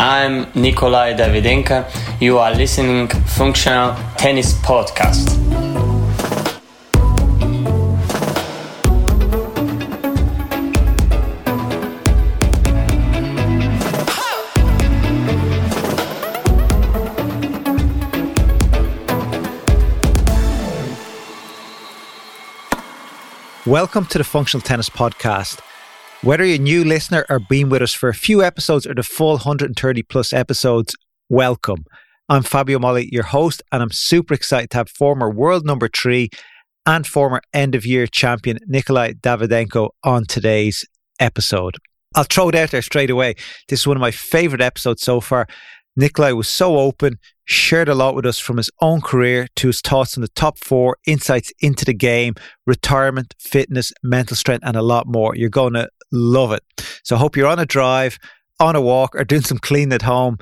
I'm Nikolay Davydenko. You are listening Functional Tennis Podcast. Welcome to the Functional Tennis Podcast. Whether you're a new listener or been with us for a few episodes or the full 130 plus episodes, welcome. I'm Fabio Molly, your host, and I'm super excited to have former world number three and former end of year champion Nikolay Davydenko on today's episode. I'll throw it out there straight away. This is one of my favorite episodes so far. Nikolay was so open, shared a lot with us from his own career to his thoughts on the top four, insights into the game, retirement, fitness, mental strength, and a lot more. You're going to love it. So hope you're on a drive, on a walk, or doing some cleaning at home.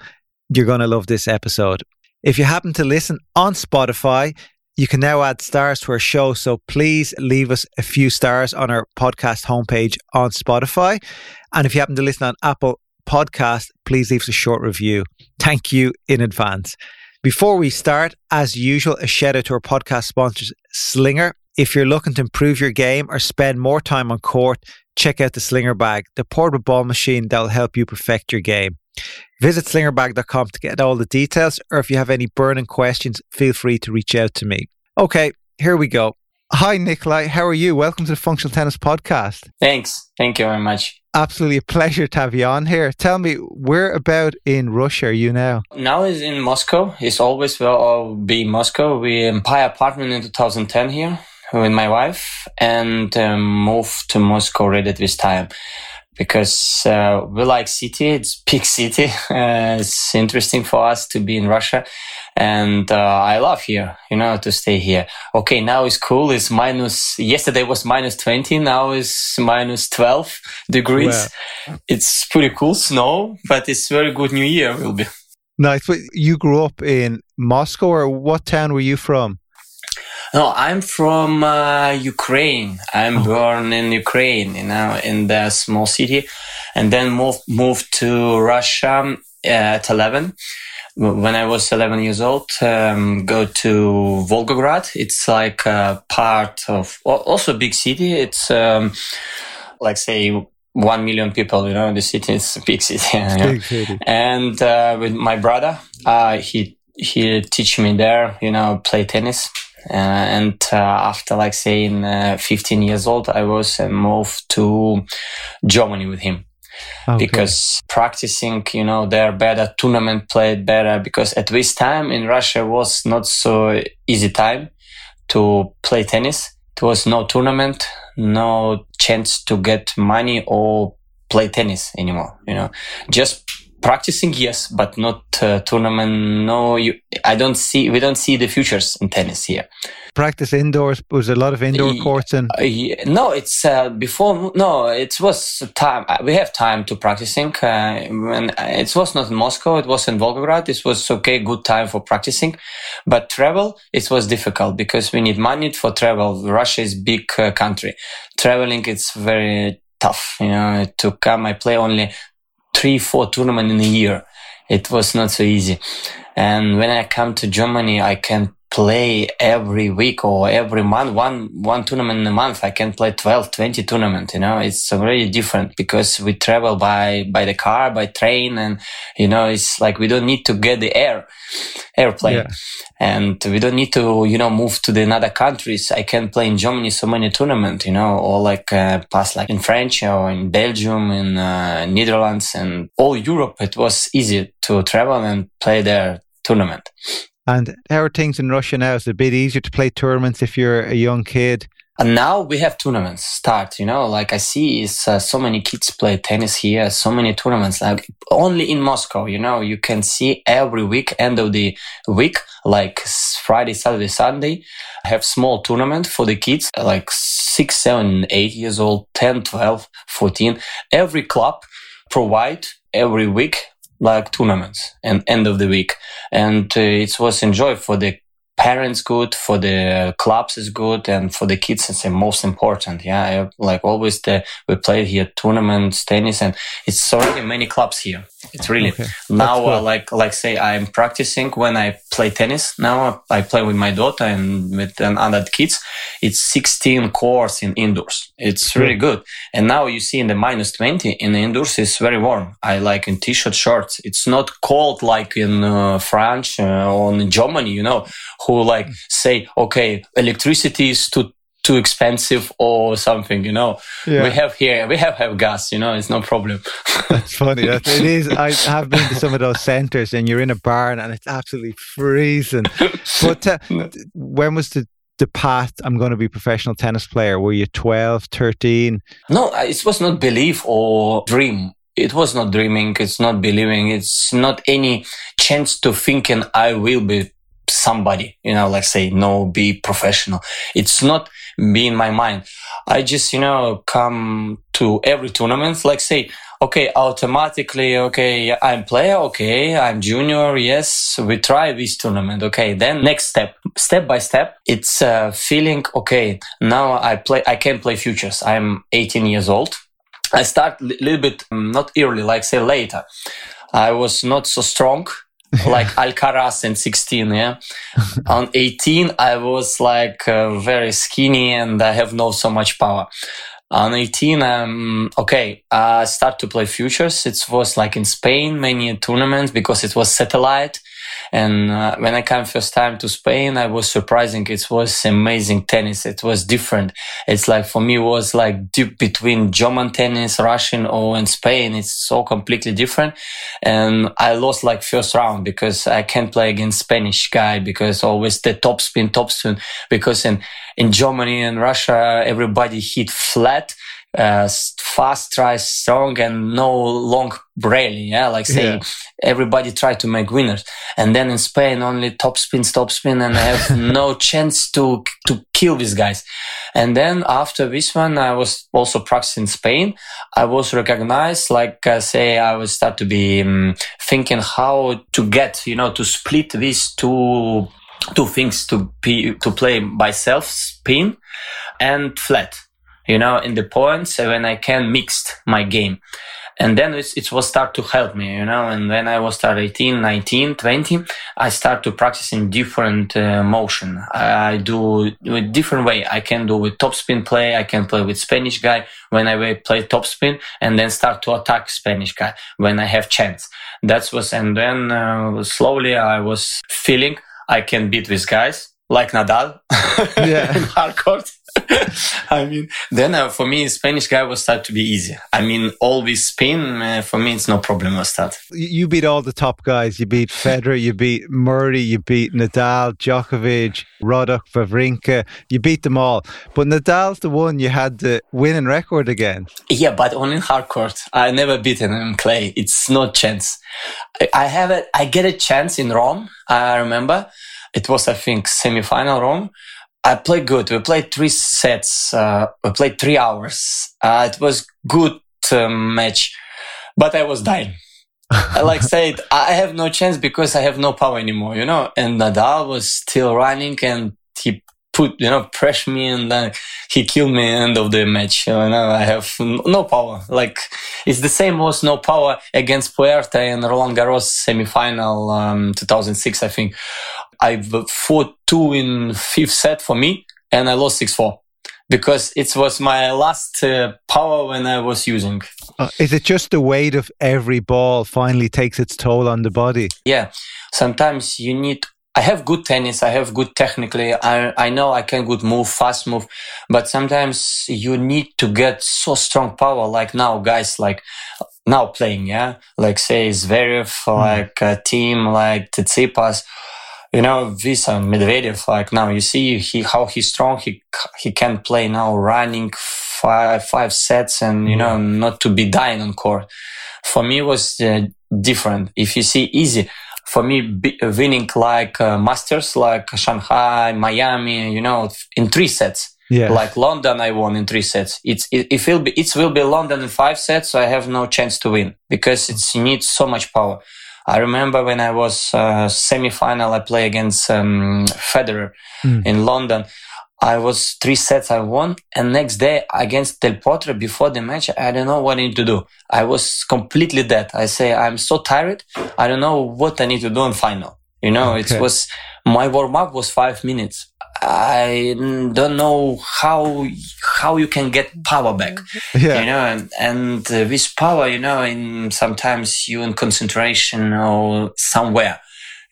You're going to love this episode. If you happen to listen on Spotify, you can now add stars to our show. So please leave us a few stars on our podcast homepage on Spotify. And if you happen to listen on Apple podcast, please leave us a short review. Thank you in advance. Before we start, as usual, a shout out to our podcast sponsors, Slinger. If you're looking to improve your game or spend more time on court, check out the Slinger Bag, the portable ball machine that will help you perfect your game. Visit slingerbag.com to get all the details, or if you have any burning questions, feel free to reach out to me. Okay, here we go. Hi, Nikolay. How are you? Welcome to the Functional Tennis Podcast. Thanks. Thank you very much. Absolutely a pleasure to have you on here. Tell me, where about in Russia are you now? Now is in Moscow. It's always will be Moscow. We buy apartment in 2010 here with my wife and um, moved to Moscow already at this time because uh, we like city. It's big city. Uh, it's interesting for us to be in Russia, and uh, I love here. You know, to stay here. Okay, now it's cool. It's minus. Yesterday was minus twenty. Now it's minus twelve degrees. Wow. It's pretty cool. Snow, but it's very good. New Year will be. Nice. You grew up in Moscow, or what town were you from? No, I'm from uh, Ukraine. I'm oh. born in Ukraine, you know, in the small city, and then moved moved to Russia uh, at 11. When I was 11 years old, um, go to Volgograd. It's like a part of also a big city. It's um, like say one million people. You know, the city is a big city. You know? big city. And uh, with my brother, uh, he he teach me there. You know, play tennis and uh, after like saying uh, 15 years old, I was moved to Germany with him. Okay. Because practicing, you know, there better tournament played better because at this time in Russia was not so easy time to play tennis. it was no tournament, no chance to get money or play tennis anymore, you know, just practicing yes but not uh, tournament no you, i don't see we don't see the futures in tennis here. Practice indoors was a lot of indoor courts and uh, no it's uh, before no it was time uh, we have time to practicing uh, when it was not in moscow it was in volgograd it was okay good time for practicing but travel it was difficult because we need money for travel. Russia is big uh, country. Traveling it's very tough you know to come i play only three, four tournaments in a year. It was not so easy. And when I come to Germany, I can play every week or every month, one, one tournament in a month. I can play 12, 20 tournament, you know, it's really different because we travel by, by the car, by train. And, you know, it's like we don't need to get the air, airplane yeah. and we don't need to, you know, move to the another countries. I can play in Germany so many tournament, you know, or like, uh, pass like in French or in Belgium, in, uh, Netherlands and all Europe. It was easy to travel and play their tournament. And how are things in Russia now? Is it a bit easier to play tournaments if you're a young kid? And now we have tournaments start, you know, like I see is uh, so many kids play tennis here, so many tournaments, like only in Moscow, you know, you can see every week, end of the week, like Friday, Saturday, Sunday, have small tournament for the kids, like six, seven, eight years old, 10, 12, 14. Every club provide every week like tournaments and end of the week. And uh, it was enjoy for the parents good, for the clubs is good, and for the kids it's the most important. Yeah, I, like always, the we play here tournaments, tennis, and it's already many clubs here. It's really okay. now cool. uh, like like say I'm practicing when I play tennis. Now I play with my daughter and with other kids. It's 16 courts in indoors. It's really good. And now you see in the minus 20 in the indoors it's very warm. I like in t-shirt shorts. It's not cold like in uh, France uh, or in Germany. You know who like say okay electricity is too too expensive or something, you know. Yeah. We have here, we have have gas, you know, it's no problem. That's funny. That, it is. I have been to some of those centres and you're in a barn and it's absolutely freezing. But uh, when was the the path I'm going to be a professional tennis player? Were you 12, 13? No, it was not belief or dream. It was not dreaming. It's not believing. It's not any chance to thinking I will be somebody, you know, like say, no, be professional. It's not be in my mind. I just, you know, come to every tournament, like say, okay, automatically, okay, I'm player, okay, I'm junior, yes, we try this tournament, okay. Then next step, step by step, it's feeling, okay, now I play, I can play futures. I'm 18 years old. I start a little bit, um, not early, like say later. I was not so strong like Alcaraz in 16, yeah. On 18, I was like uh, very skinny and I have no so much power. On 18, um, okay, I start to play futures. It was like in Spain, many tournaments because it was satellite. And uh, when I came first time to Spain, I was surprising. It was amazing tennis. It was different. It's like for me, was like deep between German tennis, Russian or in Spain. It's so completely different. And I lost like first round because I can't play against Spanish guy because always the top spin, top spin. Because in, in Germany and Russia, everybody hit flat uh, fast try strong and no long rally. Yeah, like saying yeah. everybody try to make winners, and then in Spain only top spin, top spin, and I have no chance to to kill these guys. And then after this one, I was also practicing Spain. I was recognized, like uh, say, I would start to be um, thinking how to get, you know, to split these two two things to be to play by self spin and flat you know, in the points when I can mixed my game. And then it was start to help me, you know, and when I was start 18, 19, 20, I start to practice in different uh, motion. I do with different way. I can do with top spin play. I can play with Spanish guy when I play top spin and then start to attack Spanish guy when I have chance. That was, and then uh, slowly I was feeling I can beat these guys like Nadal yeah. in hard court. I mean, then uh, for me, Spanish guy will start to be easy. I mean, all this spin, uh, for me, it's no problem with that. You beat all the top guys. You beat Federer, you beat Murray, you beat Nadal, Djokovic, Roddick, Wawrinka. You beat them all. But Nadal's the one you had the winning record again. Yeah, but only in hard court. I never beaten him in clay. It's no chance. I have it. I get a chance in Rome. I remember it was, I think, semi-final Rome I played good. We played three sets. Uh, we played three hours. Uh, it was good um, match, but I was dying. I like said, I have no chance because I have no power anymore, you know. And Nadal was still running, and he put, you know, pressed me, and then he killed me. End of the match, you know. I have no power. Like it's the same was no power against Puerta in Roland Garros semifinal, um, 2006, I think. I fought two in fifth set for me and I lost 6-4 because it was my last uh, power when I was using. Uh, is it just the weight of every ball finally takes its toll on the body? Yeah. Sometimes you need I have good tennis. I have good technically. I, I know I can good move, fast move, but sometimes you need to get so strong power. Like now, guys, like now playing, yeah, like say Zverev, mm. like a Thiem like Tsitsipas you know, Visa Medvedev, like now you see he how he's strong. He he can play now running five five sets and you know not to be dying on court. For me, was uh, different. If you see easy, for me, be, winning like uh, Masters, like Shanghai, Miami, you know, in three sets. Yeah. Like London, I won in three sets. It's it, it will be it will be London in five sets. So I have no chance to win because it's you need so much power. I remember when I was uh, semi-final, I play against um, Federer Mm. in London. I was three sets I won, and next day against Del Potro before the match, I don't know what I need to do. I was completely dead. I say I'm so tired. I don't know what I need to do in final. You know, Okay. it was my warm up was five minutes. I don't know how how you can get power back. Yeah. you know and, and uh, with power you know in sometimes you in concentration or somewhere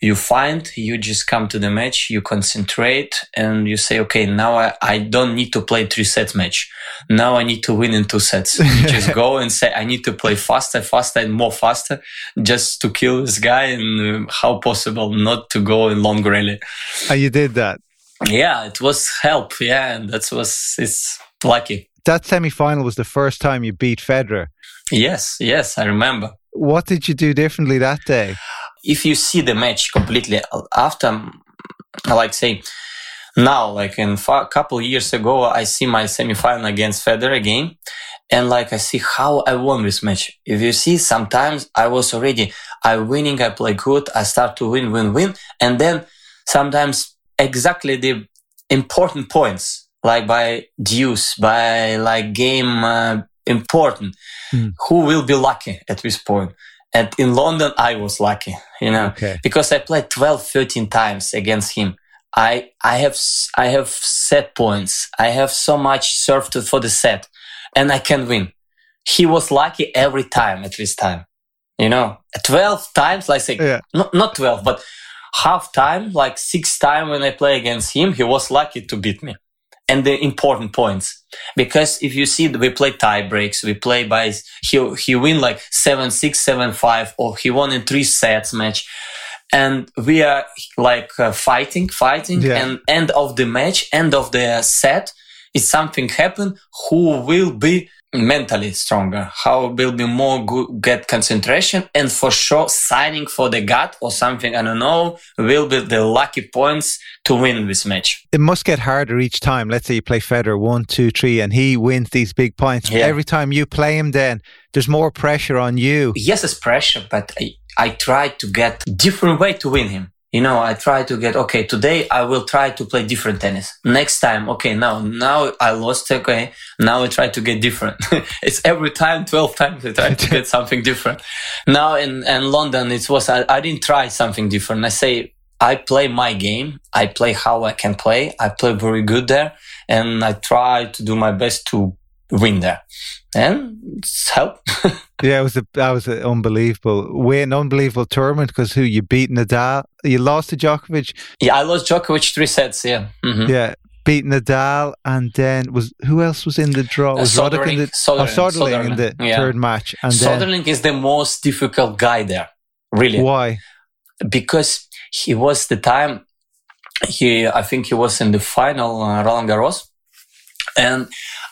you find you just come to the match you concentrate and you say okay now I, I don't need to play three sets match. Now i need to win in two sets. You just go and say i need to play faster faster and more faster just to kill this guy and uh, how possible not to go in long rally And you did that. Yeah it was help yeah and that was it's lucky That semi final was the first time you beat Federer. yes yes i remember What did you do differently that day? if you see the match completely after, like say, now, like in a couple years ago, I see my semi-final against Federer again, and like I see how I won this match. If you see, sometimes I was already I winning, I play good, I start to win, win, win, and then sometimes exactly the important points, like by deuce, by like game uh, important, Hmm. who will be lucky at this point? And in London, I was lucky, you know, Okay. because I played 12, 13 times against him. I, I have, I have set points. I have so much served to- for the set and I can win. He was lucky every time at this time, you know, 12 times, like say, Yeah. not, not 12, but half time, like six time when I play against him, he was lucky to beat me. And the important points, because if you see, we play tie breaks, we play by, he, he win like seven, six, seven, five, or he won in three sets match. And we are like uh, fighting, fighting, Yeah. and end of the match, end of the set, is something happen, who will be mentally stronger, how will be more good, get concentration, and for sure signing for the gut or something, I don't know, will be the lucky points to win this match. It must get harder each time. Let's say you play Federer one, two, three, and he wins these big points. Yeah. Every time you play him, then there's more pressure on you. Yes, it's pressure, but I, I try to get different way to win him. You know, I try to get, okay, today I will try to play different tennis. Next time, okay, now, now I lost, okay, now I try to get different. it's every time, 12 times I try to get something different. Now in, in London, it was, I, I didn't try something different. I say, I play my game. I play how I can play. I play very good there and I try to do my best to win there. And it's help. Yeah, it was a, that was an unbelievable win, unbelievable tournament because who you beat Nadal, you lost to Djokovic, Yeah, I lost Djokovic three sets. Yeah, Mhm. yeah, beat Nadal, and then was who else was in the draw? Uh, Was Roddick in the Soderling, oh, Soderling, Soderling in the yeah. third match, and then Soderling is the most difficult guy there, really, why? because he was the time he, I think he was in the final uh, Roland Garros, and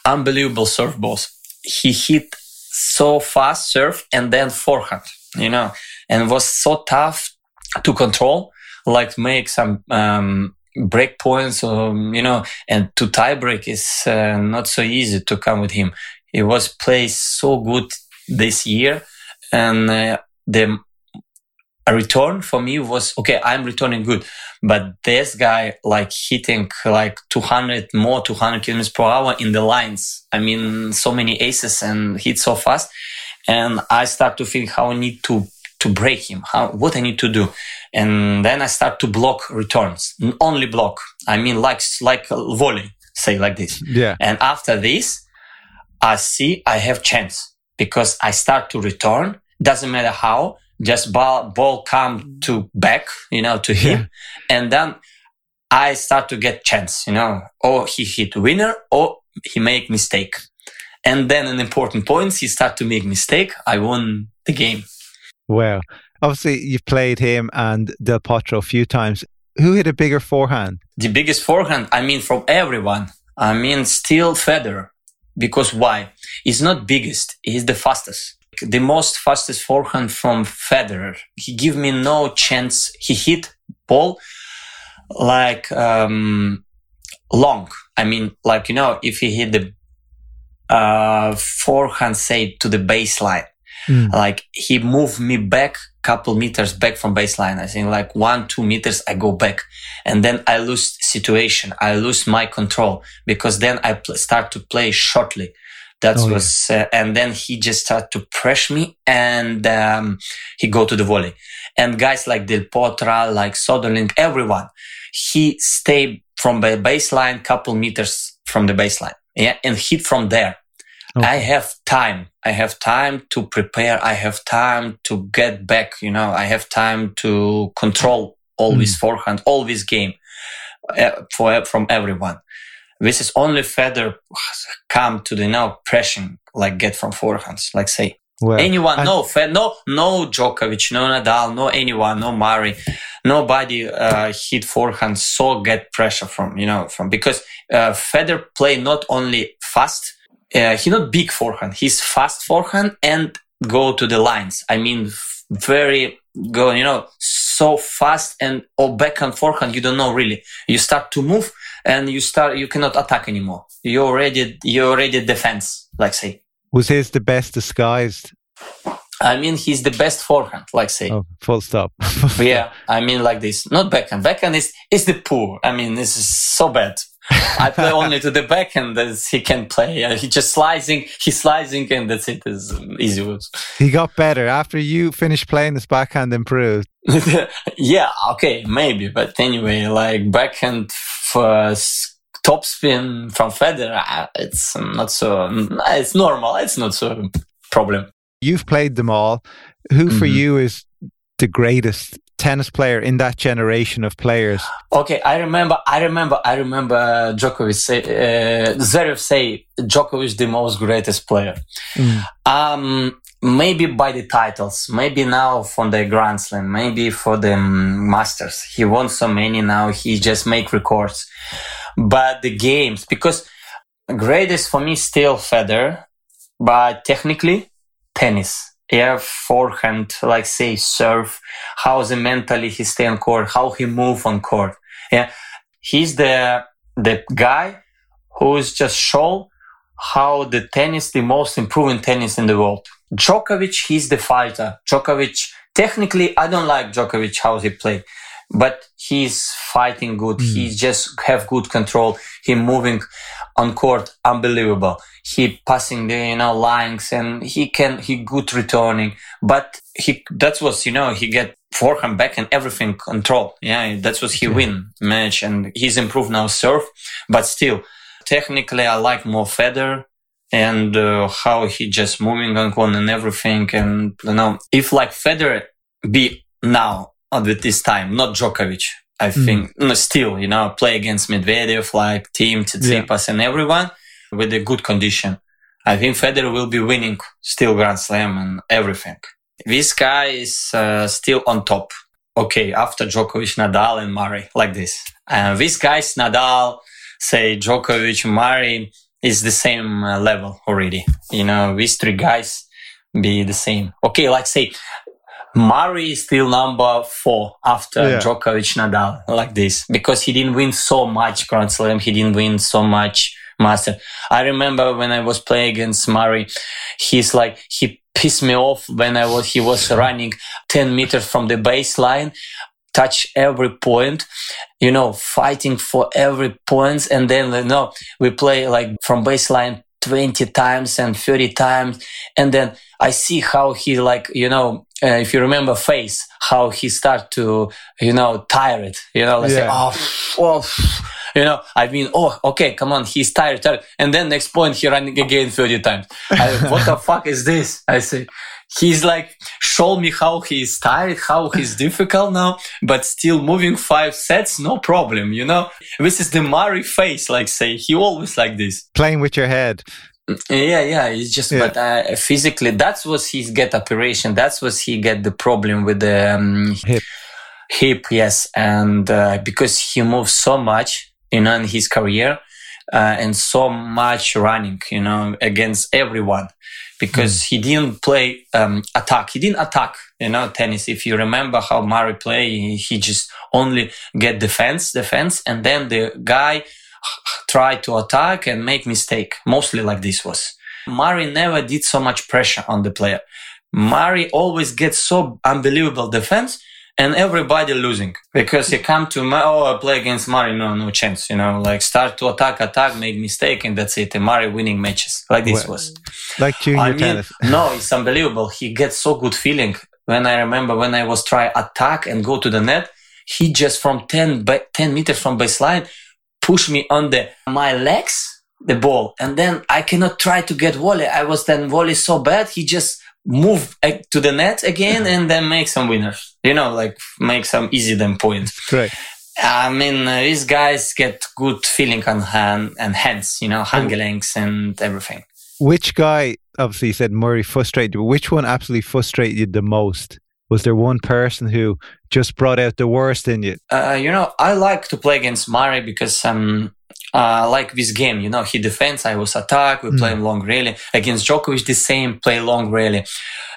unbelievable serve balls. He hit so fast serve and then forehand, you know, and was so tough to control, like make some um, break points, um, you know, and to tie break is uh, not so easy to come with him. He was played so good this year, and uh, the return for me was okay. I'm returning good, but this guy like hitting like 200 more 200 kilometers per hour in the lines. I mean, so many aces and hit so fast, and I start to think how I need to to break him, how what I need to do, and then I start to block returns, only block. I mean, like like volley, say like this. Yeah, And after this, I see I have chance because I start to return. Doesn't matter how, just ball, ball come to back, you know, to him. And then I start to get chance, you know, or he hit winner or he make mistake. And then in important points, he start to make mistake. I won the game. well, obviously you've played him and Del Potro a few times. Who hit a bigger forehand? the biggest forehand, I mean, from everyone. I mean, still Federer. Because why? He's not biggest. He's the fastest. The most fastest forehand from Federer. He give me no chance. He hit ball like, um, long. I mean, like, you know, if he hit the, uh, forehand, say to the baseline, Mm. like he moved me back couple meters back from baseline. I think like one, two meters, I go back and then I lose situation. I lose my control because then I pl- start to play shortly. That oh, was, yeah. uh, and then he just started to press me and um, he go to the volley. And guys like Del Potro, like Soderling, everyone, he stayed from the baseline, couple meters from the baseline. Yeah. And hit from there. Okay. I have time. I have time to prepare. I have time to get back. You know, I have time to control always mm. forehand, all this game uh, for, from everyone. This is only Federer come to the now pressing like get from forehands, like say well, anyone, I, no, Fed, no, no Djokovic, no Nadal, no anyone, no Murray, nobody uh, hit forehand so get pressure from you know from because uh, Federer play not only fast, uh, he not big forehand, he's fast forehand and go to the lines. I mean, very go, you know, so fast and or backhand forehand, you don't know really. You start to move and you start you cannot attack anymore. You already you already defense, like say. Was his the best disguised? I mean, he's the best forehand, like say. Oh, full stop. yeah, I mean like this. Not backhand. Backhand is is the poor. I mean, this is so bad. I play only to the backhand as he can play. Uh, he just slicing, he's slicing, and that's it. Is easy He got better after you finished playing. This backhand improved. yeah, okay, maybe, but anyway, like backhand for topspin from Federer, uh, it's not so. It's normal. It's not so problem. You've played them all. Who for mm-hmm. you is the greatest tennis player in that generation of players? Okay, I remember, I remember, I remember Djokovic say, uh, Zverev say Djokovic the most greatest player. Mm. Um, maybe by the titles, maybe now from the Grand Slam, maybe for the um, Masters. He won so many now. He just make records, but the games because greatest for me still Federer, but technically tennis yeah, forehand, like say serve, how the mentally he stay on court, how he move on court. Yeah. He's the, the guy who's just show how the tennis, the most improving tennis in the world. Djokovic, he's the fighter. Djokovic, technically, I don't like Djokovic, how he play, but he's fighting good. Mm. He just have good control. He moving on court, unbelievable he passing the you know lines and he can he good returning but he that was you know he get forehand back and everything control yeah that was he win match and he's improved now serve but still technically i like more Federer and uh, how he just moving on one and everything and you know if like Federer be now at this time not Djokovic I mm. think no, still, you know, play against Medvedev, like Thiem Tsitsipas yeah. and everyone with a good condition. I think Federer will be winning still Grand Slam and everything. This guy is uh, still on top. Okay, after Djokovic, Nadal and Murray, like this. And this guy's Nadal, say Djokovic, Murray is the same uh, level already. You know, these three guys be the same. Okay, like say Murray is still number four after yeah. Djokovic, Nadal, like this, because he didn't win so much Grand Slam. He didn't win so much master. I remember when I was playing against Murray, he's like, he pissed me off when I was, he was running 10 meters from the baseline, touch every point, you know, fighting for every points. And then, you know, we play like from baseline 20 times and 30 times. And then I see how he like, you know, uh, if you remember face, how he start to, you know, tire it, you know, like yeah. oh, oh, you know, I mean, oh, okay, come on, he's tired, tired. And then next point, he running again 30 times. I, what the fuck is this? I say, he's like, show me how he's tired, how he's difficult now, but still moving five sets, no problem, you know? This is the Murray face, like say, he always like this. Playing with your head. Yeah, yeah, it's just, yeah. but uh, physically, that's what he get operation. That's what he get the problem with the um, hip. Hip, yes. And uh, because he moves so much, you know, in his career, uh, and so much running, you know, against everyone because mm. he didn't play um, attack. He didn't attack, you know, tennis. If you remember how Murray play, he just only get defense, defense, and then the guy try to attack and make mistake. Mostly like this was. Murray never did so much pressure on the player. Murray always gets so unbelievable defense and everybody losing. Because you come to my, oh I play against Murray no no chance you know like start to attack attack make mistake and that's it and Murray winning matches like this well, was. like junior I mean, tennis no it's unbelievable. He gets so good feeling. When I remember when I was try attack and go to the net he just from 10 by 10 meters from baseline push me on the my legs the ball and then I cannot try to get volley. I was then volley so bad he just move eh, to the net again and then make some winners. You know, like make some easy them points. Correct. I mean, uh, these guys get good feeling on hand and hands, you know, handlings and everything. Which guy, obviously, you said Murray frustrated you, but which one absolutely frustrated you the most? Was there one person who just brought out the worst in you? Uh, you know, I like to play against Murray because um, uh, like this game, you know, he defends, I was attack, we mm. play long rally. Against Djokovic, the same, play long rally.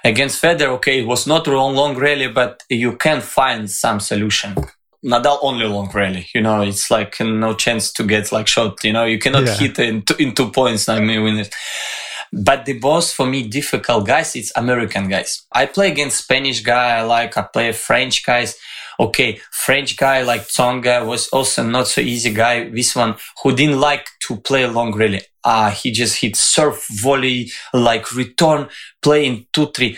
Against Federer, okay, it was not long, long rally, but you can find some solution. Nadal only long rally, you know, it's like no chance to get like shot, you know, you cannot yeah. hit in two, in two points, I mean, win it. But the boss for me difficult guys, it's American guys. I play against Spanish guy, I like, I play French guys okay, French guy like Tsonga was also not so easy guy. This one who didn't like to play long really. Ah, uh, he just hit serve, volley, like return, playing two, three.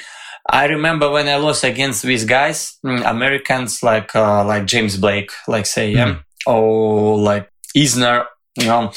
I remember when I lost against these guys, mm, Americans like, uh, like James Blake, like say, yeah, mm. or like Isner, you know,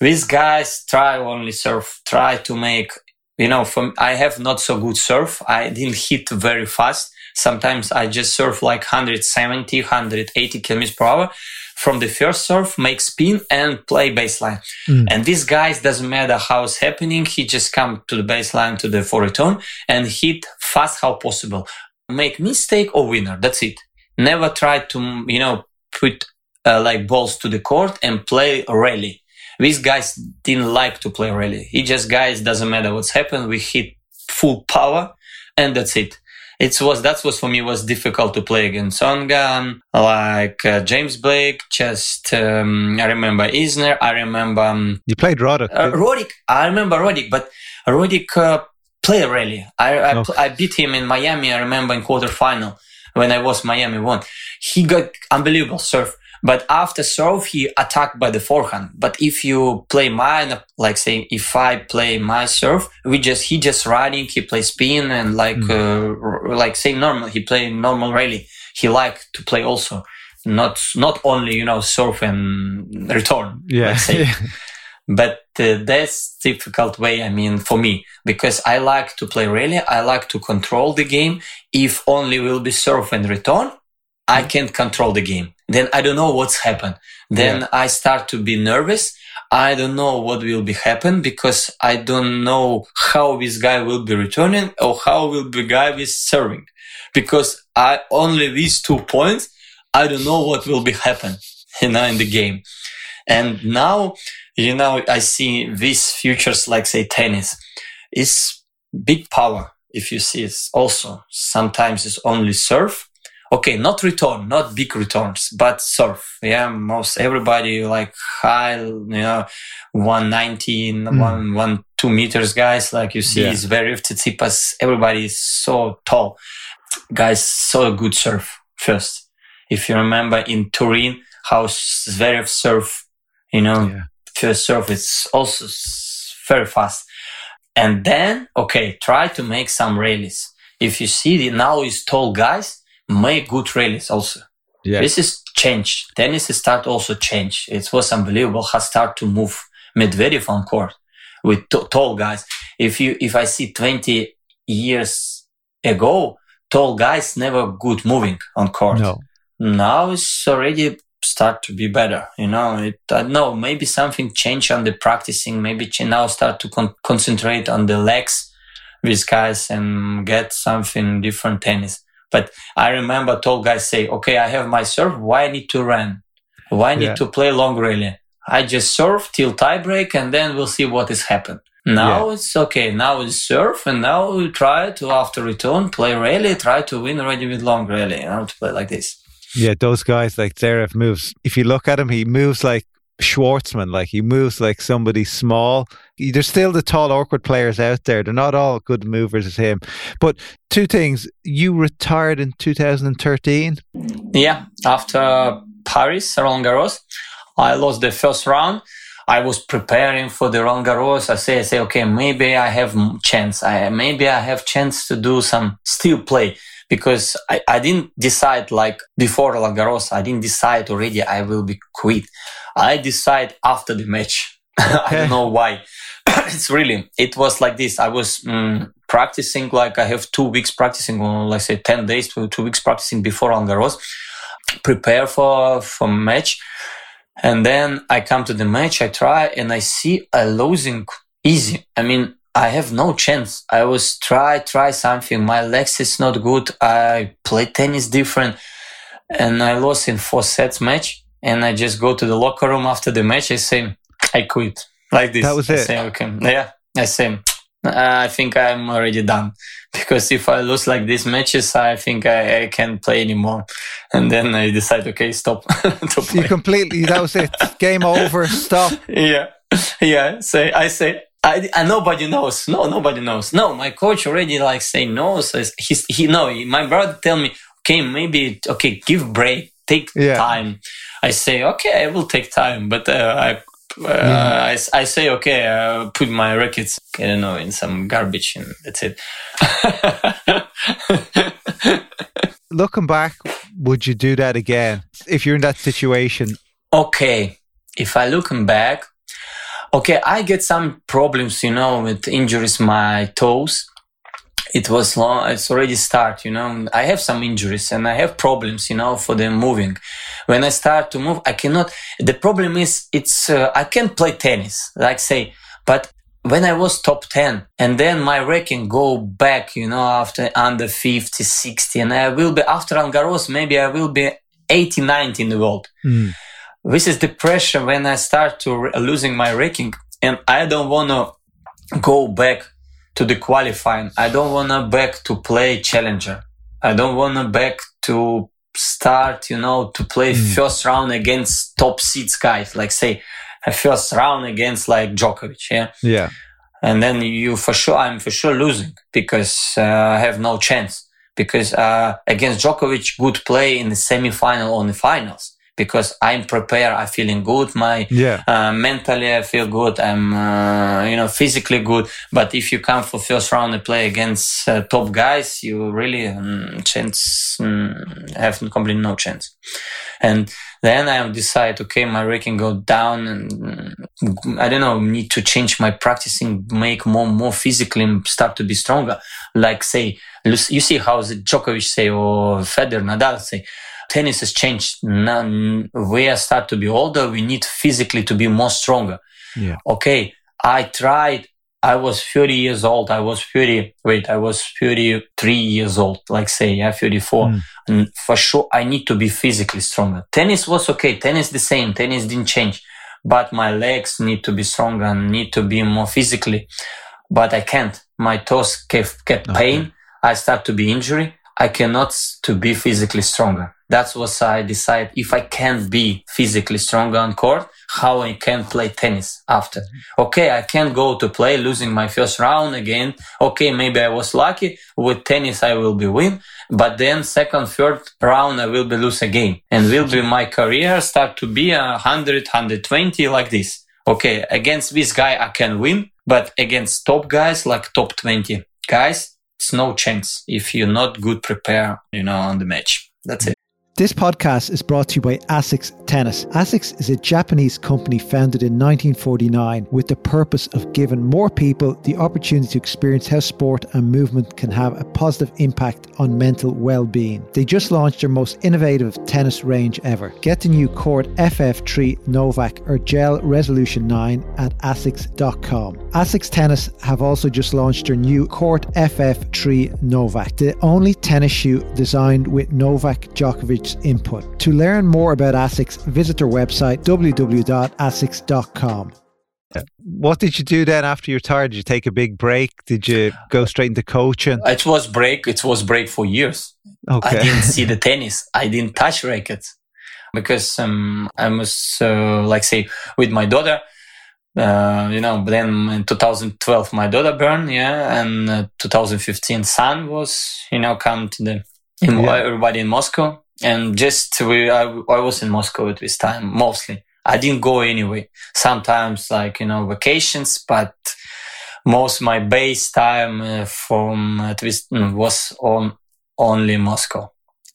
these guys try only serve, try to make, you know, from, I have not so good serve. I didn't hit very fast Sometimes I just serve like 170, 180 kilometers per hour from the first serve, make spin and play baseline. Mm. And these guys doesn't matter how it's happening. He just come to the baseline to the four return and hit fast how possible. Make mistake or winner. That's it. Never try to, you know, put uh, like balls to the court and play rally. These guys didn't like to play rally. He just guys doesn't matter what's happened. We hit full power and that's it it was that was for me was difficult to play against Tsonga, like uh, James Blake. Just um, I remember Isner. I remember um, you played Roddick. Uh, Roddick. I remember Roddick, but Roddick uh, played really. I I. I beat him in Miami. I remember in quarterfinal when I was Miami one. He got unbelievable serve. But after serve, he attacked by the forehand. But if you play mine, like say, if I play my serve, we just, he just running, he play spin and like, mm. uh, like say normal, he play normal rally. He like to play also, not, not only, you know, serve and return. Yeah. but uh, that's difficult way i mean for me because i like to play rally i like to control the game if only will be serve and return I can't control the game. Then I don't know what's happened. Then yeah. I start to be nervous. I don't know what will be happen because I don't know how this guy will be returning or how will the guy be serving. Because I only these two points, I don't know what will be happen, you know, in the game. And now, you know, I see these futures like say tennis is big power. If you see it also sometimes it's only serve okay, not return, not big returns, but surf. Yeah, most everybody like high, you know, 119, mm. one, one, two meters guys. Like you see, yeah. is very Tsitsipas. Everybody is so tall. Guys, so good surf first. If you remember in Turin, how Zverev surf, you know, yeah. first surf, it's also very fast. And then, okay, try to make some rallies. If you see the now is tall guys, make good rallies also. Yeah. This is change. Tennis start also change. It was unbelievable how start to move Medvedev on court with t- tall guys. If you, if I see 20 years ago, tall guys never good moving on court. No. Now it's already start to be better. You know, it, I know, maybe something change on the practicing. Maybe now start to con- concentrate on the legs with guys and get something different tennis. But I remember tall guys say, okay, I have my serve. Why I need to run? Why I need yeah. to play long rally? I just serve till tiebreak and then we'll see what is happen. Now yeah. it's okay. Now it's serve and now we try to after return play rally, try to win already with long rally. You know, to play like this. Yeah, those guys like Zverev moves. If you look at him, he moves like Schwartzman. Like he moves like somebody small. There's still the tall, awkward players out there. They're not all good movers as him. But two things: you retired in 2013. Yeah, after Paris, Roland Garros, I lost the first round. I was preparing for the Roland Garros. I say, I say, okay, maybe I have chance. I maybe I have chance to do some still play because I, I didn't decide like before Roland Garros. I didn't decide already. I will be quit. I decide after the match. I don't know why. it's really, it was like this. I was mm, practicing like I have two weeks practicing, or let's say 10 days to two weeks practicing before Roland Garros, prepare for, for match. And then I come to the match, I try and I see a losing easy. I mean, I have no chance. I was try, try something. My legs is not good. I play tennis different and I lost in four sets match and I just go to the locker room after the match. I say, I quit like this. That was I it. Say, okay. Yeah. I say, uh, I think I'm already done because if I lose like these matches, I think I, I can't play anymore. And then I decide, okay, stop. you completely, that was it. Game over. Stop. Yeah. Yeah. Say, I say, I, I, nobody knows. No, nobody knows. No, my coach already like say no. Says he's, he, no, my brother tell me, okay, maybe, okay, give break, take yeah. time. I say, okay, I will take time, but uh, I, uh, yeah. I, I, say, okay, uh, put my rackets, I don't know, in some garbage and that's it. Looking back, would you do that again if you're in that situation? Okay. If I looking back, okay, I get some problems, you know, with injuries, my toes it was long it's already start you know i have some injuries and i have problems you know for the moving when i start to move i cannot the problem is it's uh, i can't play tennis like say but when i was top 10 and then my ranking go back you know after under 50 60 and i will be after angaros maybe i will be 80 90 in the world mm. this is the pressure when i start to re- losing my ranking and i don't want to go back to the qualifying. I don't want to back to play challenger. I don't want to back to start, you know, to play mm. first round against top seeds guys, like say a first round against like Djokovic. Yeah. Yeah. And then you for sure, I'm for sure losing because uh, I have no chance because uh, against Djokovic, good play in the semi-final or the finals because I'm prepared. I'm feeling good. My yeah. uh, mentally, I feel good. I'm uh, you know physically good. But if you come for first round and play against uh, top guys, you really um, chance um, have completely no chance. And then I decide, okay, my ranking go down, and mm, I don't know, need to change my practicing, make more more physically, start to be stronger. Like say, you see how the Djokovic say or Federer, Nadal say tennis has changed. Now, we start to be older. We need physically to be more stronger. Yeah. Okay. I tried. I was 30 years old. I was 30. Wait, I was 33 years old. Like say, yeah, 34. Mm. And for sure, I need to be physically stronger. Tennis was okay. Tennis the same. Tennis didn't change, but my legs need to be stronger and need to be more physically. But I can't. My toes kept, kept okay. pain. I start to be injury. I cannot to be physically stronger. That's what I decide. If I can't be physically stronger on court, how I can play tennis after. Mm-hmm. Okay, I can't go to play losing my first round again. Okay, maybe I was lucky with tennis. I will be win, but then second, third round, I will be lose again and will be my career start to be a hundred, hundred twenty like this. Okay, against this guy, I can win, but against top guys like top 20 guys, it's no chance if you're not good prepare, you know, on the match. That's it. This podcast is brought to you by ASICS Tennis. ASICS is a Japanese company founded in 1949 with the purpose of giving more people the opportunity to experience how sport and movement can have a positive impact on mental well-being. They just launched their most innovative tennis range ever. Get the new Court FF3 Novak or Gel Resolution 9 at asics.com. ASICS Tennis have also just launched their new Court FF3 Novak, the only tennis shoe designed with Novak Djokovic's input. To learn more about ASICS, visit their website www.asics.com. What did you do then after you retired? Did you take a big break? Did you go straight into coaching? It was break. It was break for years. Okay. I didn't see the tennis. I didn't touch rackets. because um, I was uh, like say with my daughter. Uh, you know, then in 2012 my daughter burned, yeah, and uh, 2015 son was, you know, come to the in, yeah. everybody in Moscow, and just we I, I was in Moscow at this time mostly. I didn't go anyway. Sometimes like you know vacations, but most my base time uh, from at least mm, was on only Moscow.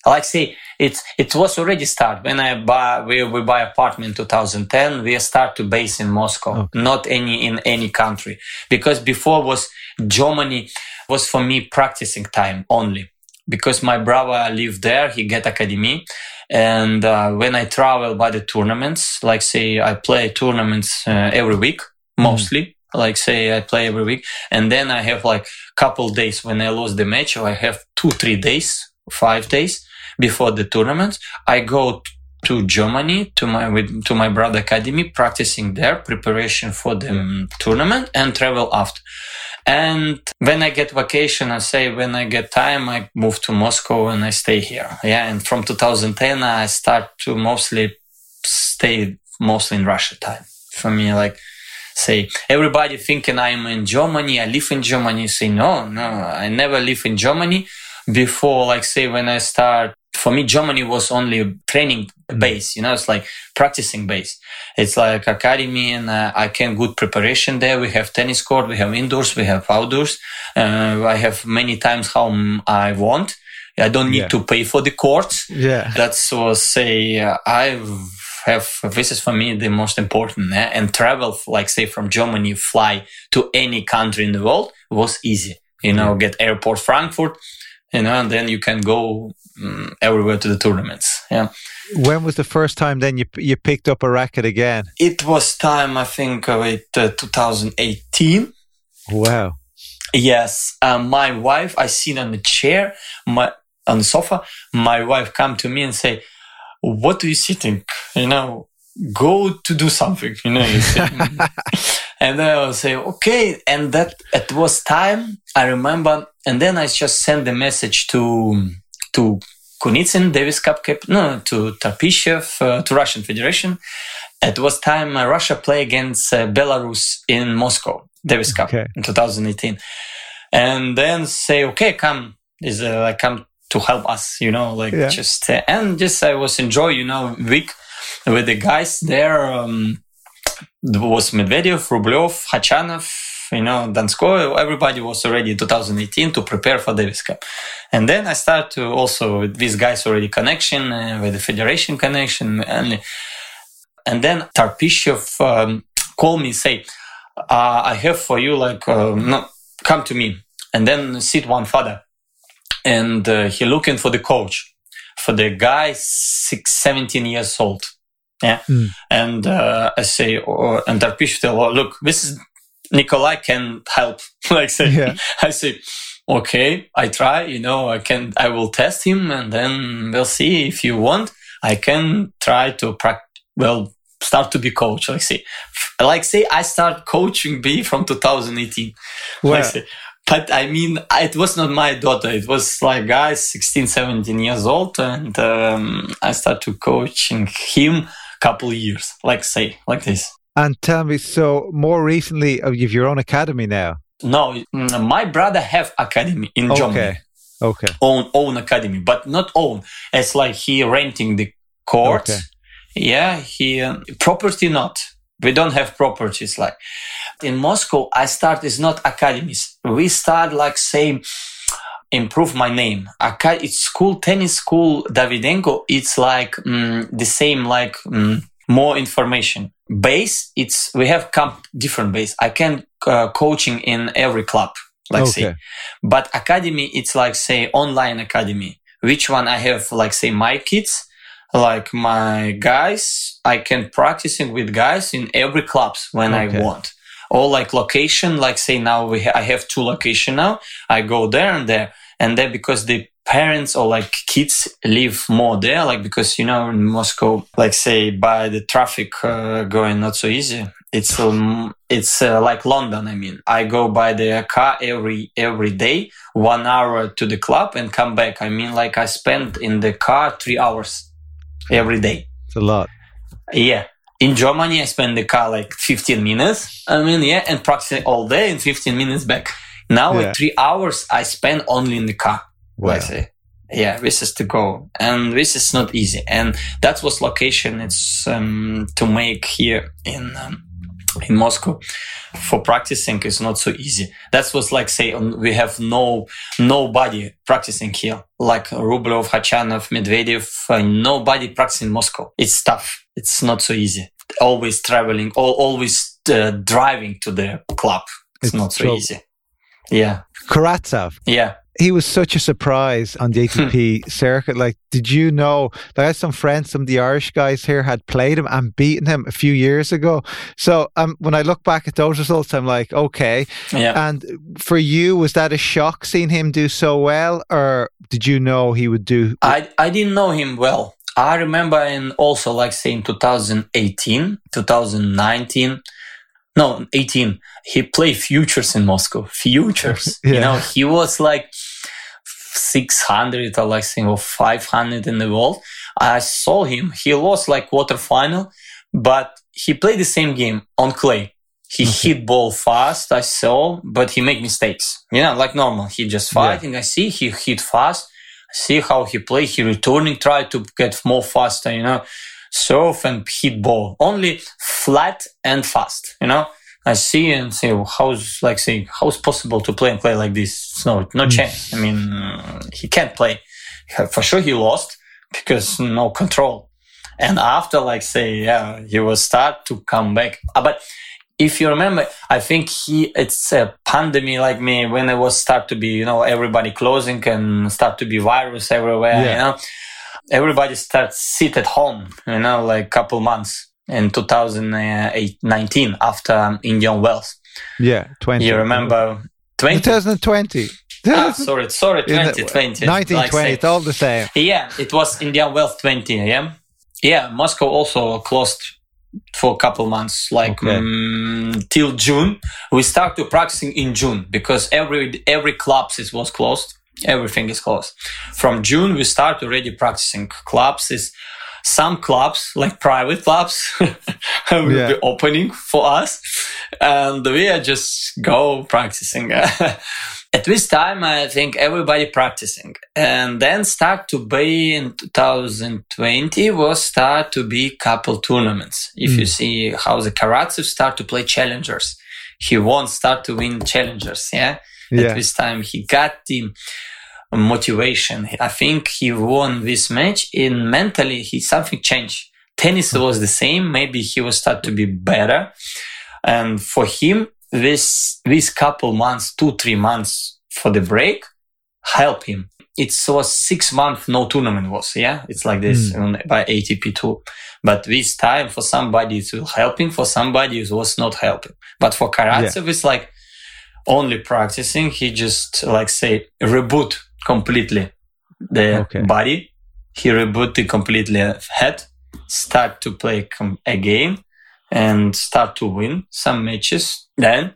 Like say it it was already start when I buy we, we buy apartment 2010 we start to base in Moscow okay. not any in any country because before was Germany was for me practicing time only because my brother lived there he get academy and uh, when I travel by the tournaments like say I play tournaments uh, every week mm-hmm. mostly mm like say I play every week and then I have like couple days when I lose the match or I have two, three days, five days before the tournament. I go to Germany to my with, to my brother academy, practicing there, preparation for the um, tournament, and travel after. And when I get vacation, I say when I get time, I move to Moscow and I stay here. Yeah, and from 2010, I start to mostly stay mostly in Russia time. For me, like say everybody thinking I'm in Germany, I live in Germany. Say no, no, I never live in Germany before. Like say when I start for me, Germany was only training base, you know, it's like practicing base. It's like academy and uh, I can good preparation there. We have tennis court, we have indoors, we have outdoors. Uh, I have many times how I want. I don't need yeah. to pay for the courts. Yeah. That's what say uh, I have, this is for me the most important eh? and travel, like say from Germany, fly to any country in the world was easy. You know, get airport Frankfurt, you know, and then you can go um, everywhere to the tournaments. Yeah. When was the first time then you you picked up a racket again? It was time I think of it uh, 2018. Wow. Yes, uh, my wife I seen on the chair, my on the sofa. My wife come to me and say, "What are you sitting? You know, go to do something." You know. You and then I will say, "Okay." And that it was time I remember, and then I just send the message to to Kunitsyn, Davis Cup cap, no, to Tarpishchev, uh, to Russian Federation. It was time uh, Russia play against uh, Belarus in Moscow, Davis Cup okay. in 2018. And then say, okay, come, is uh, like come to help us, you know, like yeah. just, uh, and just I was enjoy, you know, week with the guys there. Um, there was Medvedev, Rublev, Khachanov, you know, Donskoy, everybody was already in 2018 to prepare for Davis Cup. And then I start to also with these guys already connection uh, with the federation connection. And, and then Tarpishchev um, called me, say, uh, I have for you like, uh, no, come to me. And then sit one father. And uh, he looking for the coach for the guy six, 17 years old. Yeah. Mm. And uh, I say, or, and Tarpishchev tell, oh, look, this is Nikolay can help. like say, yeah. I say, okay, I try, you know, I can, I will test him and then we'll see if you want. I can try to practice, well, start to be coach. Like say, like say, I start coaching B from 2018. Like say, but I mean, it was not my daughter. It was like guys, 16, 17 years old. And um, I start to coaching him a couple years, like say, like this. And tell me, so more recently, oh, you've your own academy now. No, mm, my brother have academy in okay. Germany. Okay. Own own academy, but not own. It's like he renting the court. Okay. Yeah, he uh, property not. We don't have properties like in Moscow. I start is not academies. We start like say improve my name. It's school tennis school Davydenko. It's like mm, the same like mm, more information. Base, it's we have comp different base. I can uh, coaching in every club, like okay. say, but academy, it's like say online academy. Which one I have, like say my kids, like my guys, I can practicing with guys in every clubs when okay. I want. Or like location, like say now we ha- I have two location now. I go there and there, and then because the parents or like kids live more there like because you know in moscow like say by the traffic uh, going not so easy it's um, it's uh, like london i mean i go by the car every every day one hour to the club and come back i mean like i spend in the car three hours every day It's a lot. Yeah. In Germany, I spend the car like 15 minutes. I mean, yeah, and practicing all day and 15 minutes back. Now, Yeah. three hours, I spend only in the car. Wow. Let's say. Yeah, this is to go, and this is not easy. And that was location. It's um, to make here in um, in Moscow for practicing is not so easy. That was like say we have no nobody practicing here, like Rublev, Khachanov, Medvedev. Uh, nobody practicing in Moscow. It's tough. It's not so easy. Always traveling, al always uh, driving to the club. It's, It's not so trouble. easy. Yeah, Karatsev, yeah. He was such a surprise on the ATP circuit. Like, did you know? Like, I had some friends, some of the Irish guys here had played him and beaten him a few years ago. So, um, when I look back at those results, I'm like, okay. Yeah. And for you, was that a shock seeing him do so well, or did you know he would do? I, I didn't know him well. I remember in also like say in 2018, 2019, no, 18, he played futures in Moscow. Futures. Yeah. You know, he was like 600 or like or 500 in the world. I saw him. He lost like quarterfinal, but he played the same game on clay. He hit ball fast, I saw, but he make mistakes. You know, like normal. He just Yeah. fighting. I see he hit fast. See how he play. He returning, try to get more faster, you know, serve and hit ball. Only flat and fast, you know. I see and say, well, how's like say, how's possible to play and play like this? No, no chance. I mean, he can't play. For sure, he lost because no control. And after, like say, yeah, he will start to come back. Uh, But if you remember, I think he it's a pandemic like me when it was start to be you know everybody closing and start to be virus everywhere. Yeah. You know, everybody starts sit at home. You know, like couple months in 2019 after um, Indian Wells. Yeah, twenty. You remember 20? 2020. Ah, sorry, sorry, 2020. 1920. like. It's all the same. Yeah, it was Indian Wells 20. Yeah, yeah. Moscow also closed for a couple months, like Okay. mm, till June. We start to practicing in June because every every clubs is was closed. Everything is closed. From June we start already practicing. Clubs is some clubs like private clubs will Yeah. be opening for us, and we are just go practicing. At this time, I think everybody practicing, and then start to be in 2020 was start to be couple tournaments. If you Mm. see how the Karatsev start to play challengers, he won't start to win challengers. Yeah, Yeah. at this time he got the motivation. I think he won this match. In mentally, he something changed. Tennis was the same. Maybe he will start to be better. And for him, this this couple months, two three months for the break, help him. It was six months no tournament was yeah. It's like this hmm. on, by ATP tour. But this time for somebody it will helping. For somebody it was not helping. But for Karatsev, it's like only practicing. He just like say reboot completely the Okay. body. He rebooted completely head, start to play com- again, and start to win some matches. Then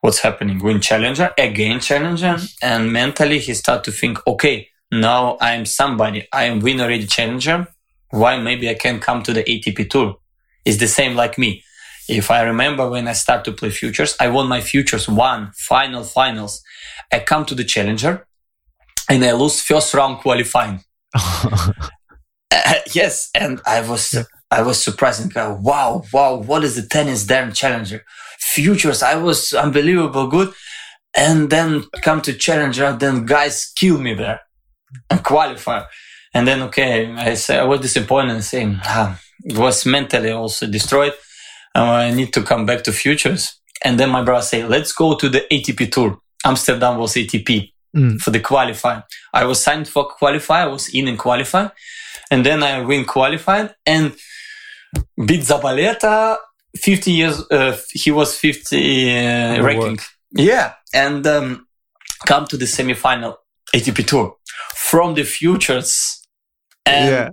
what's happening? Win challenger again, challenger, and mentally he start to think, okay, now I'm somebody. I am win already challenger. Why maybe I can come to the ATP tour? It's the same like me. If I remember when I start to play futures, I won my futures one final finals. I come to the challenger and I lose first round qualifying. Uh, yes, and I was. I was surprised and go, wow, wow, what is the tennis damn challenger? Futures, I was unbelievable good. And then come to challenger, then guys kill me there and qualify. And then okay, I say I was disappointed and saying ah, it was mentally also destroyed. Uh, I need to come back to futures. And then my brother say, let's go to the ATP tour. Amsterdam was ATP Mm. for the qualifier. I was signed for qualifier. I was in and qualify. And then I win qualified and beat Zabaleta 50 years, uh, he was 50 uh, ranking. Yeah. And um, come to the semifinal ATP tour from the futures and Yeah.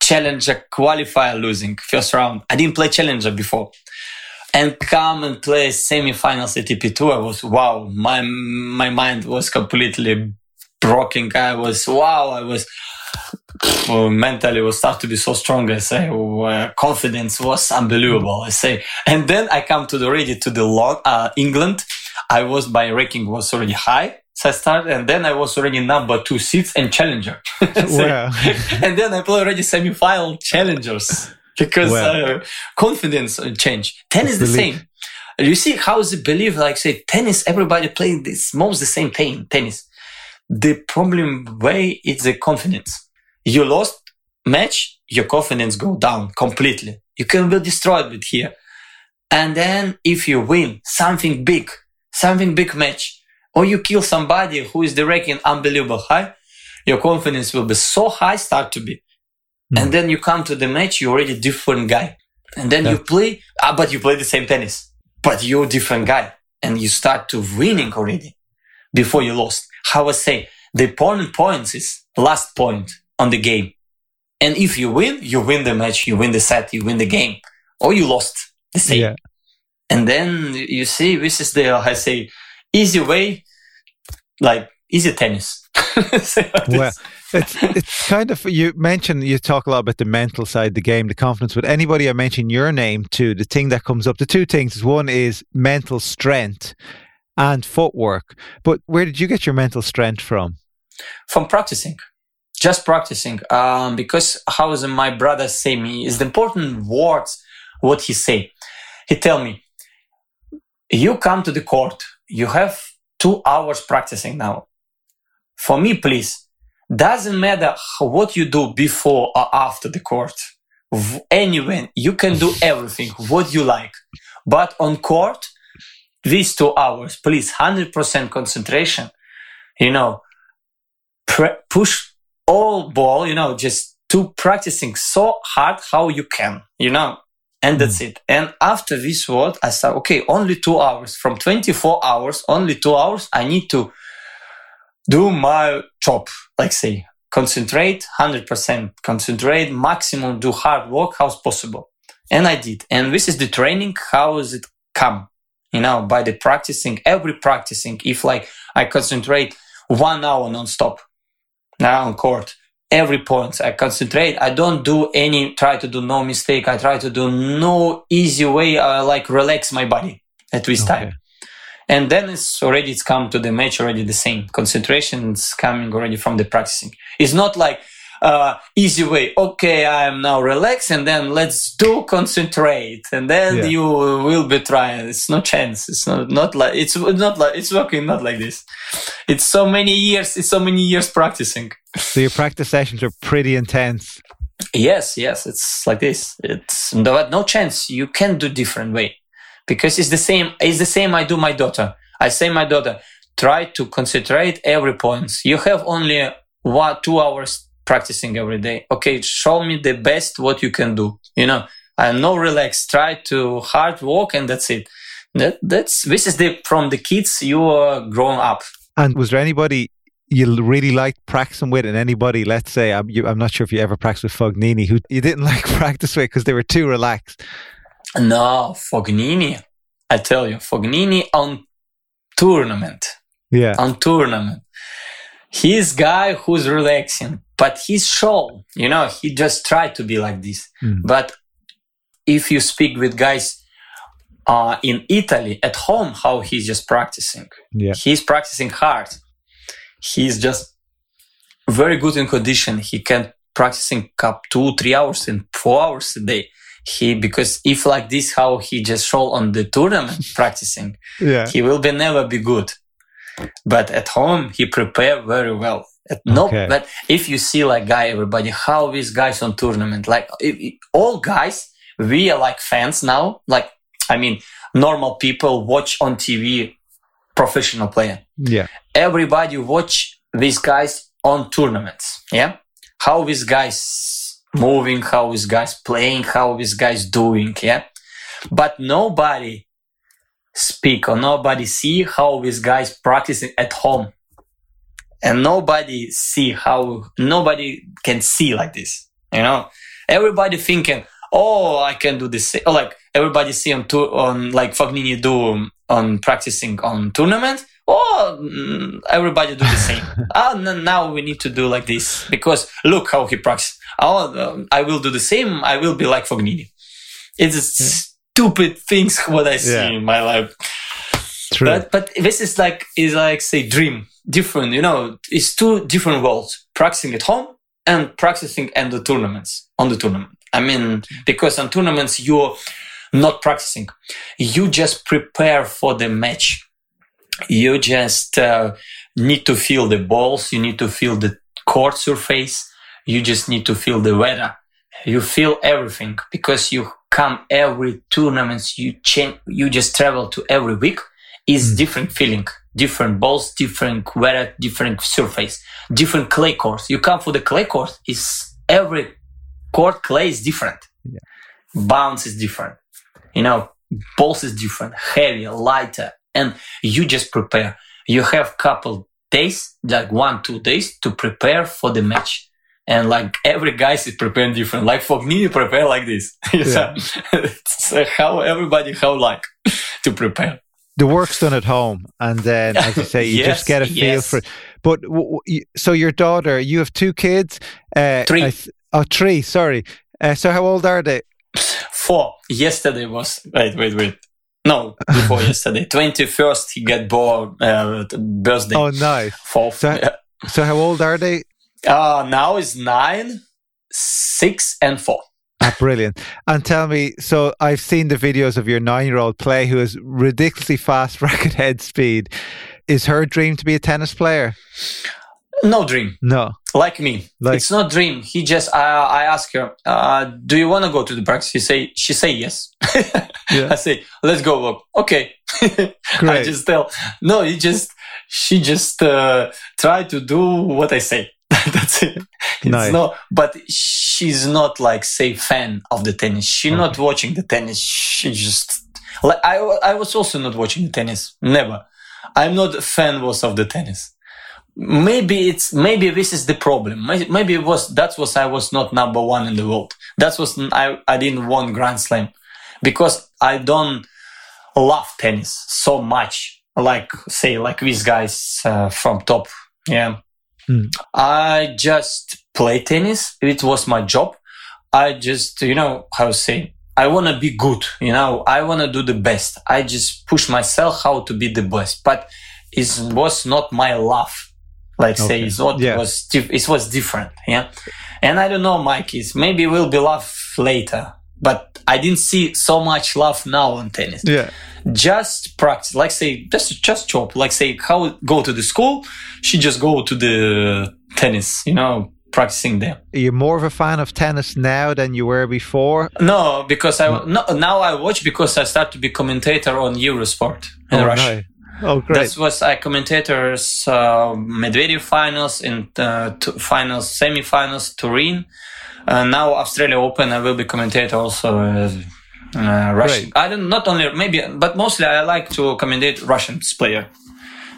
challenger qualifier losing first round. I didn't play challenger before. And come and play semifinals ATP tour. I was wow. My my mind was completely broken. I was wow. I was well, mentally was start to be so strong. I say uh, confidence was unbelievable. I say, and then I come to the ready to the log, uh, England. I was my ranking was already high. So I started, and then I was already number two seats and challenger. so, and then I play already semi-final challengers because wow. uh, confidence change. Ten is the same. You see how is it believe like say tennis? Everybody playing this most the same thing. Tennis. The problem way is the confidence. You lost match, your confidence go down completely. You can be destroyed with here. And then if you win something big, something big match, or you kill somebody who is the ranking unbelievable high, your confidence will be so high, start to be. Mm. And then you come to the match, you're already different guy. And then yeah. you play, ah, but you play the same tennis, but you're different guy. And you start to winning already before you lost. How I say, the opponent points is last point on the game. And if you win, you win the match, you win the set, you win the game, or you lost the same. Yeah. And then you see, this is the, I say, easy way, like easy tennis. well, it's it's kind of you mentioned you talk a lot about the mental side, the game, the confidence. But anybody I mention your name to, the thing that comes up, the two things is one is mental strength and footwork. But where did you get your mental strength from? From practicing, just practicing. Um, because how is my brother say me is the important words what he say. He tell me, you come to the court, you have two hours practicing now. For me, please, doesn't matter what you do before or after the court. Anyway, you can do everything what you like. But on court, these two hours, please, 100% concentration, you know, pre- push all ball, you know, just to practicing so hard how you can, you know, and that's mm. it. And after this word, I said, okay, only two hours from 24 hours, only two hours. I need to do my job, like say, concentrate 100%, concentrate maximum, do hard work, how's possible. And I did. And this is the training. How does it come? You know, by the practicing, every practicing. If like I concentrate one hour non-stop now on court, every point I concentrate. I don't do any, try to do no mistake. I try to do no easy way. I like relax my body at this okay. time and then it's already it's come to the match already the same. Concentration is coming already from the practicing. It's not like uh, easy way. Okay i'm now relaxed and then let's do concentrate. And then yeah. you will be trying. It's no chance. It's not not like it's not like it's working not like this. It's so many years it's so many years practicing. So your practice sessions are pretty intense. Yes yes it's like this. It's but no chance. You can do different way because it's the same. It's the same. I do my daughter. I say my daughter, try to concentrate every points. You have only one, two hours practicing every day. Okay, show me the best what you can do. You know, and no relax. Try to hard work, and that's it. That that's this is the from the kids you are growing up. And was there anybody you really liked practicing with, and anybody, let's say, I'm, you, I'm not sure if you ever practiced with Fognini, who you didn't like practice with because they were too relaxed? No, Fognini. I tell you, Fognini on tournament. Yeah. On tournament. He's guy who's relaxing, but he's show, you know, he just tried to be like this. Mm. But if you speak with guys uh, in Italy at home, how he's just practicing. Yeah. He's practicing hard. He's just very good in condition. He can practicing up two, three hours and four hours a day he because if like this how he just show on the tournament practicing yeah. he will be never be good. But at home he prepare very well. At no okay. but if you see like guy everybody how these guys on tournament like if, all guys we are like fans now. Like i mean normal people watch on tv professional player. Yeah. Everybody watch these guys on tournaments. Yeah? How these guys moving, how is guys playing, how is guys doing, yeah. But nobody speak or nobody see how these guys practicing at home, and nobody see how nobody can see like this. You know, everybody thinking, oh, I can do this. Or like everybody see on tour on like Fognini do on practicing on tournament or mm, everybody do the same. ah, now we need to do like this because look how he practices. Oh, um, I will do the same. I will be like Fognini. It's yeah. stupid things what I see yeah. in my life. True. But but this is like is like say dream different. You know, it's two different worlds: practicing at home and practicing at the tournaments on the tournament. I mean, because on tournaments you're not practicing, you just prepare for the match. You just uh, need to feel the balls. You need to feel the court surface. You just need to feel the weather. You feel everything because you come every tournaments. You change. You just travel to every week. Is mm. different feeling, different balls, different weather, different surface, different clay course. You come for the clay course. Is every court clay is different. Yeah. Bounce is different. You know, balls is different, heavier, lighter, and you just prepare. You have couple days, like one, two days to prepare for the match. And like every guy is preparing different. Like for me, you prepare like this. Yeah. so how everybody how like to prepare. The work's done at home, and then as you say, you yes, just get a feel yes. for it. But so your daughter, you have two kids. Uh, three. Th- oh, three. Sorry. Uh, so how old are they? Four. Yesterday was wait, wait, wait. No, before yesterday, twenty first, he got born uh, birthday. Oh, nice. Fourth. So, so how old are they? Uh now is nine, six, and four. Ah, brilliant. And tell me, so I've seen the videos of your nine year old play who has ridiculously fast racket head speed. Is her dream to be a tennis player? No dream. No. Like me. Like, it's not dream. He just, uh, I ask her, uh, do you want to go to the practice? She say, she say yes. yeah. I say, let's go walk. Okay. I just tell, no, he just, she just, uh, try to do what I say. That's it. It's nice. not, but she's not like, say, fan of the tennis. She's okay. not watching the tennis. She just, like, I, I was also not watching the tennis. Never. I'm not a fan was of the tennis maybe it's maybe this is the problem maybe it was that was i was not number one in the world that was i i didn't won grand slam because i don't love tennis so much like say like these guys uh, from top yeah mm. i just play tennis. It was my job. I just you know how to say i want to be good you know? I want to do the best. I just push myself how to be the best. But it was not my love like okay. say it's what yeah. was it was different yeah? And i don't know mike is maybe we'll be love later. But i didn't see so much love now on tennis. Yeah just practice like say just just chop like say how go to the school she just go to the tennis you know practicing there are more of a fan of tennis now than you were before no because i no, now i watch because i start to be commentator on eurosport in oh, russia no. Oh, great! That was I commentators uh, Medvedev finals in uh, finals, semi-finals, Turin. Uh, now Australia Open, I will be commentator also. Uh, uh, Russian. Great. I don't not only maybe, but mostly I like to commentate Russian player.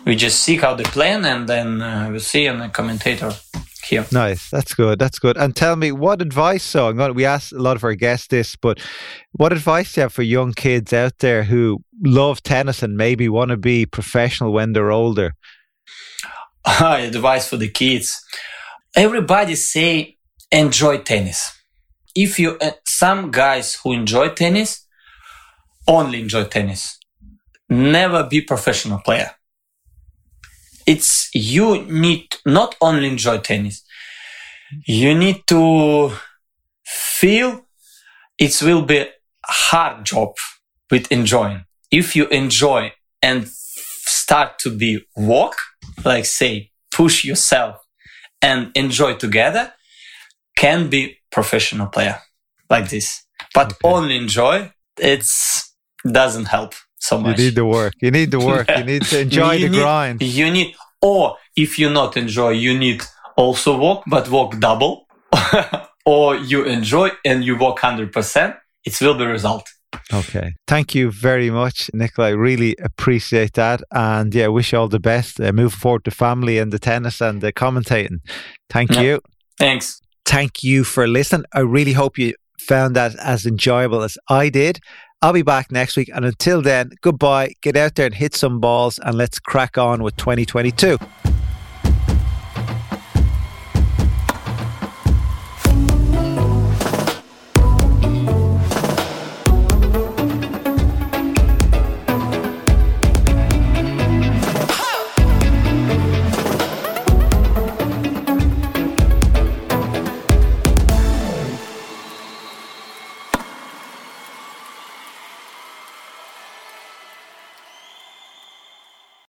We just see how they play, and then uh, we see and the commentator here. Nice. That's good. That's good. And tell me, what advice? So I'm going. To, we asked a lot of our guests this, but what advice do you have for young kids out there who love tennis and maybe want to be professional when they're older? advice for the kids. Everybody say enjoy tennis. If you uh, some guys who enjoy tennis only enjoy tennis. Never be professional player it's you need not only enjoy tennis you need to feel it will be hard job with enjoying if you enjoy and start to be walk like say push yourself and enjoy together can be professional player like this but okay. only enjoy it's doesn't help so much. You need the work. You need the work. You need to enjoy the need, grind. You need, or if you not enjoy, you need also walk, but walk double. or you enjoy and you walk 100%. It will be result. Okay. Thank you very much, Nicola. I really appreciate that. And yeah, wish you all the best. Uh, move forward to family and the tennis and the commentating. Thank yeah. you. Thanks. Thank you for listening. I really hope you found that as enjoyable as I did. I'll be back next week. And until then, goodbye. Get out there and hit some balls and let's crack on with 2022.